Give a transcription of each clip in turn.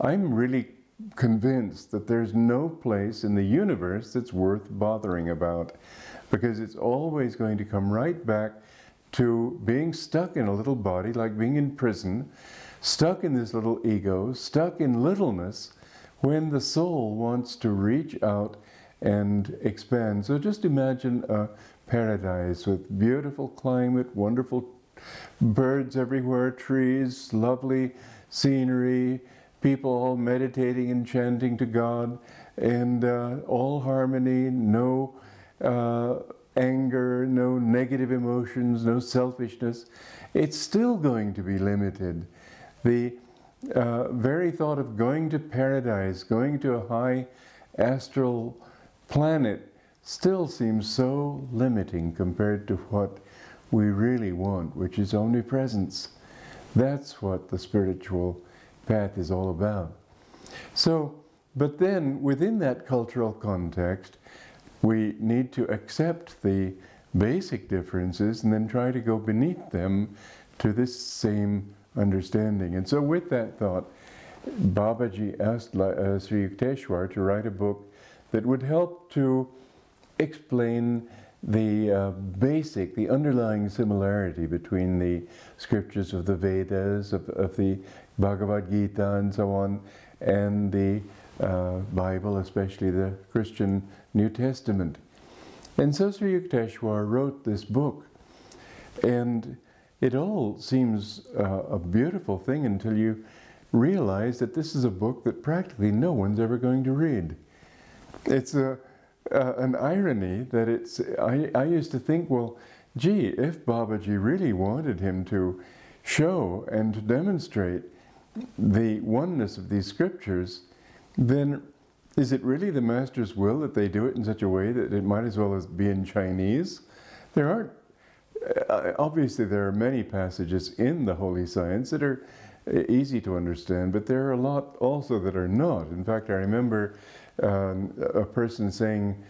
I'm really convinced that there's no place in the universe that's worth bothering about because it's always going to come right back to being stuck in a little body, like being in prison, stuck in this little ego, stuck in littleness, when the soul wants to reach out and expand. So just imagine a paradise with beautiful climate, wonderful birds everywhere, trees, lovely scenery, people all meditating and chanting to God, and uh, all harmony, no uh, anger, no negative emotions, no selfishness. It's still going to be limited. The uh, very thought of going to paradise, going to a high astral planet, still seems so limiting compared to what we really want, which is omnipresence. That's what the spiritual path is all about. So, but then within that cultural context, we need to accept the basic differences and then try to go beneath them to this same understanding. And so, with that thought, Babaji asked uh, Sri Yukteswar to write a book that would help to explain the uh, basic, the underlying similarity between the scriptures of the Vedas, of, of the Bhagavad Gita, and so on, and the uh, Bible, especially the Christian New Testament. And so Sri Yukteswar wrote this book, and it all seems uh, a beautiful thing until you realize that this is a book that practically no one's ever going to read. It's a, uh, an irony that it's, I, I used to think, well, gee, if Babaji really wanted him to show and to demonstrate the oneness of these scriptures, then is it really the Master's will that they do it in such a way that it might as well as be in Chinese? There aren't, uh, obviously, there are many passages in the Holy Science that are easy to understand, but there are a lot also that are not. In fact, I remember um, a person saying,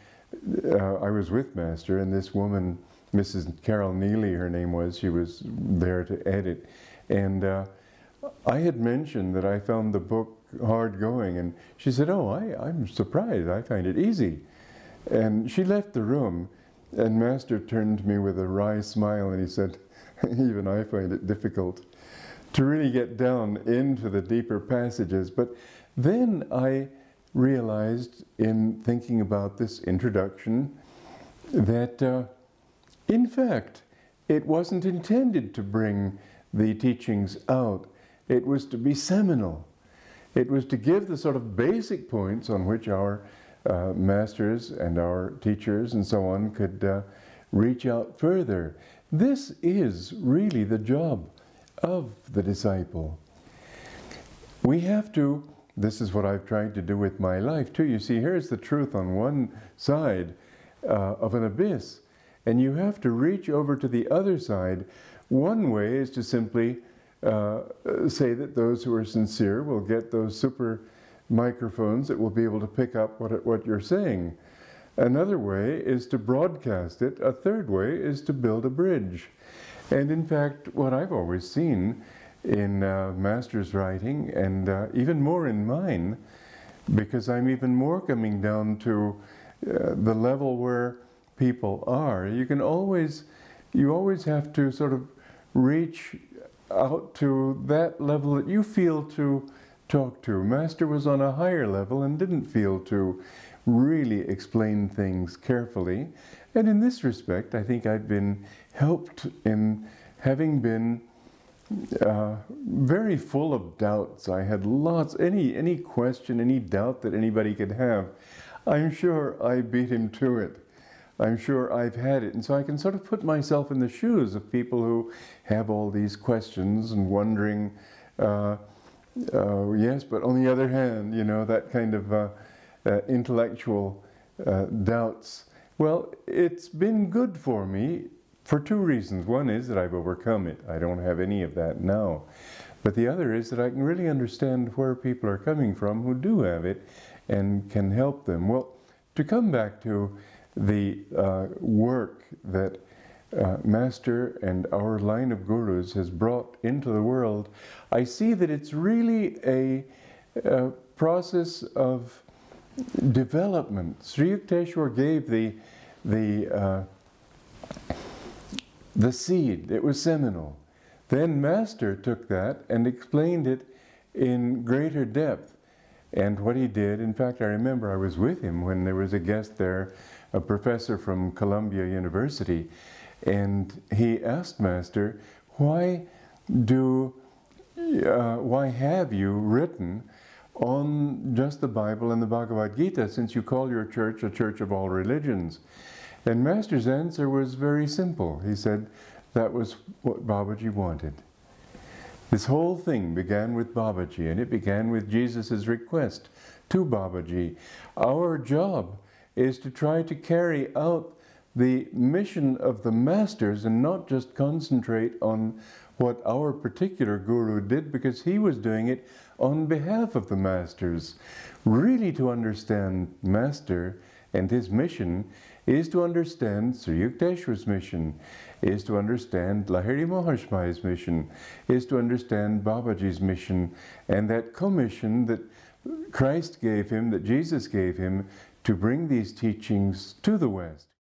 uh, I was with Master, and this woman, Mrs. Carol Neely, her name was, she was there to edit. And uh, I had mentioned that I found the book hard going, and she said, Oh, I, I'm surprised. I find it easy. And she left the room, and Master turned to me with a wry smile and he said, Even I find it difficult to really get down into the deeper passages. But then I realized in thinking about this introduction that, uh, in fact, it wasn't intended to bring the teachings out, it was to be seminal. It was to give the sort of basic points on which our uh, masters and our teachers and so on could uh, reach out further. This is really the job of the disciple. We have to this is what I've tried to do with my life too. You see, here's the truth on one side uh, of an abyss, and you have to reach over to the other side. One way is to simply uh, say that those who are sincere will get those super microphones that will be able to pick up what, what you're saying. Another way is to broadcast it. A third way is to build a bridge. And in fact, what I've always seen in uh, master's writing and uh, even more in mine because I'm even more coming down to uh, the level where people are. You can always, you always have to sort of reach out to that level that you feel to talk to. Master was on a higher level and didn't feel to really explain things carefully. And in this respect, I think I've been helped in having been uh, very full of doubts. I had lots, any, any question, any doubt that anybody could have. I'm sure I beat him to it. I'm sure I've had it. And so I can sort of put myself in the shoes of people who have all these questions and wondering, uh, uh, yes, but on the other hand, you know, that kind of uh, uh, intellectual uh, doubts. Well, it's been good for me for two reasons. One is that I've overcome it. I don't have any of that now. But the other is that I can really understand where people are coming from who do have it and can help them. Well, to come back to the uh, work that uh, Master and our line of gurus has brought into the world, I see that it's really a a process of development. Sri Yukteswar gave the, the, uh, the seed, it was seminal. Then Master took that and explained it in greater depth. And what he did, in fact, I remember I was with him when there was a guest there, a professor from Columbia University, and he asked Master, why do, uh, why have you written on just the Bible and the Bhagavad Gita since you call your church a church of all religions? And Master's answer was very simple. He said that was what Babaji wanted. This whole thing began with Babaji, and it began with Jesus' request to Babaji. Our job is to try to carry out the mission of the masters and not just concentrate on what our particular guru did because he was doing it on behalf of the masters. Really to understand master and his mission is to understand Sri Yukteswar's mission, is to understand Lahiri Mahasaya's mission, is to understand Babaji's mission, and that commission that Christ gave him, that Jesus gave him, to bring these teachings to the West.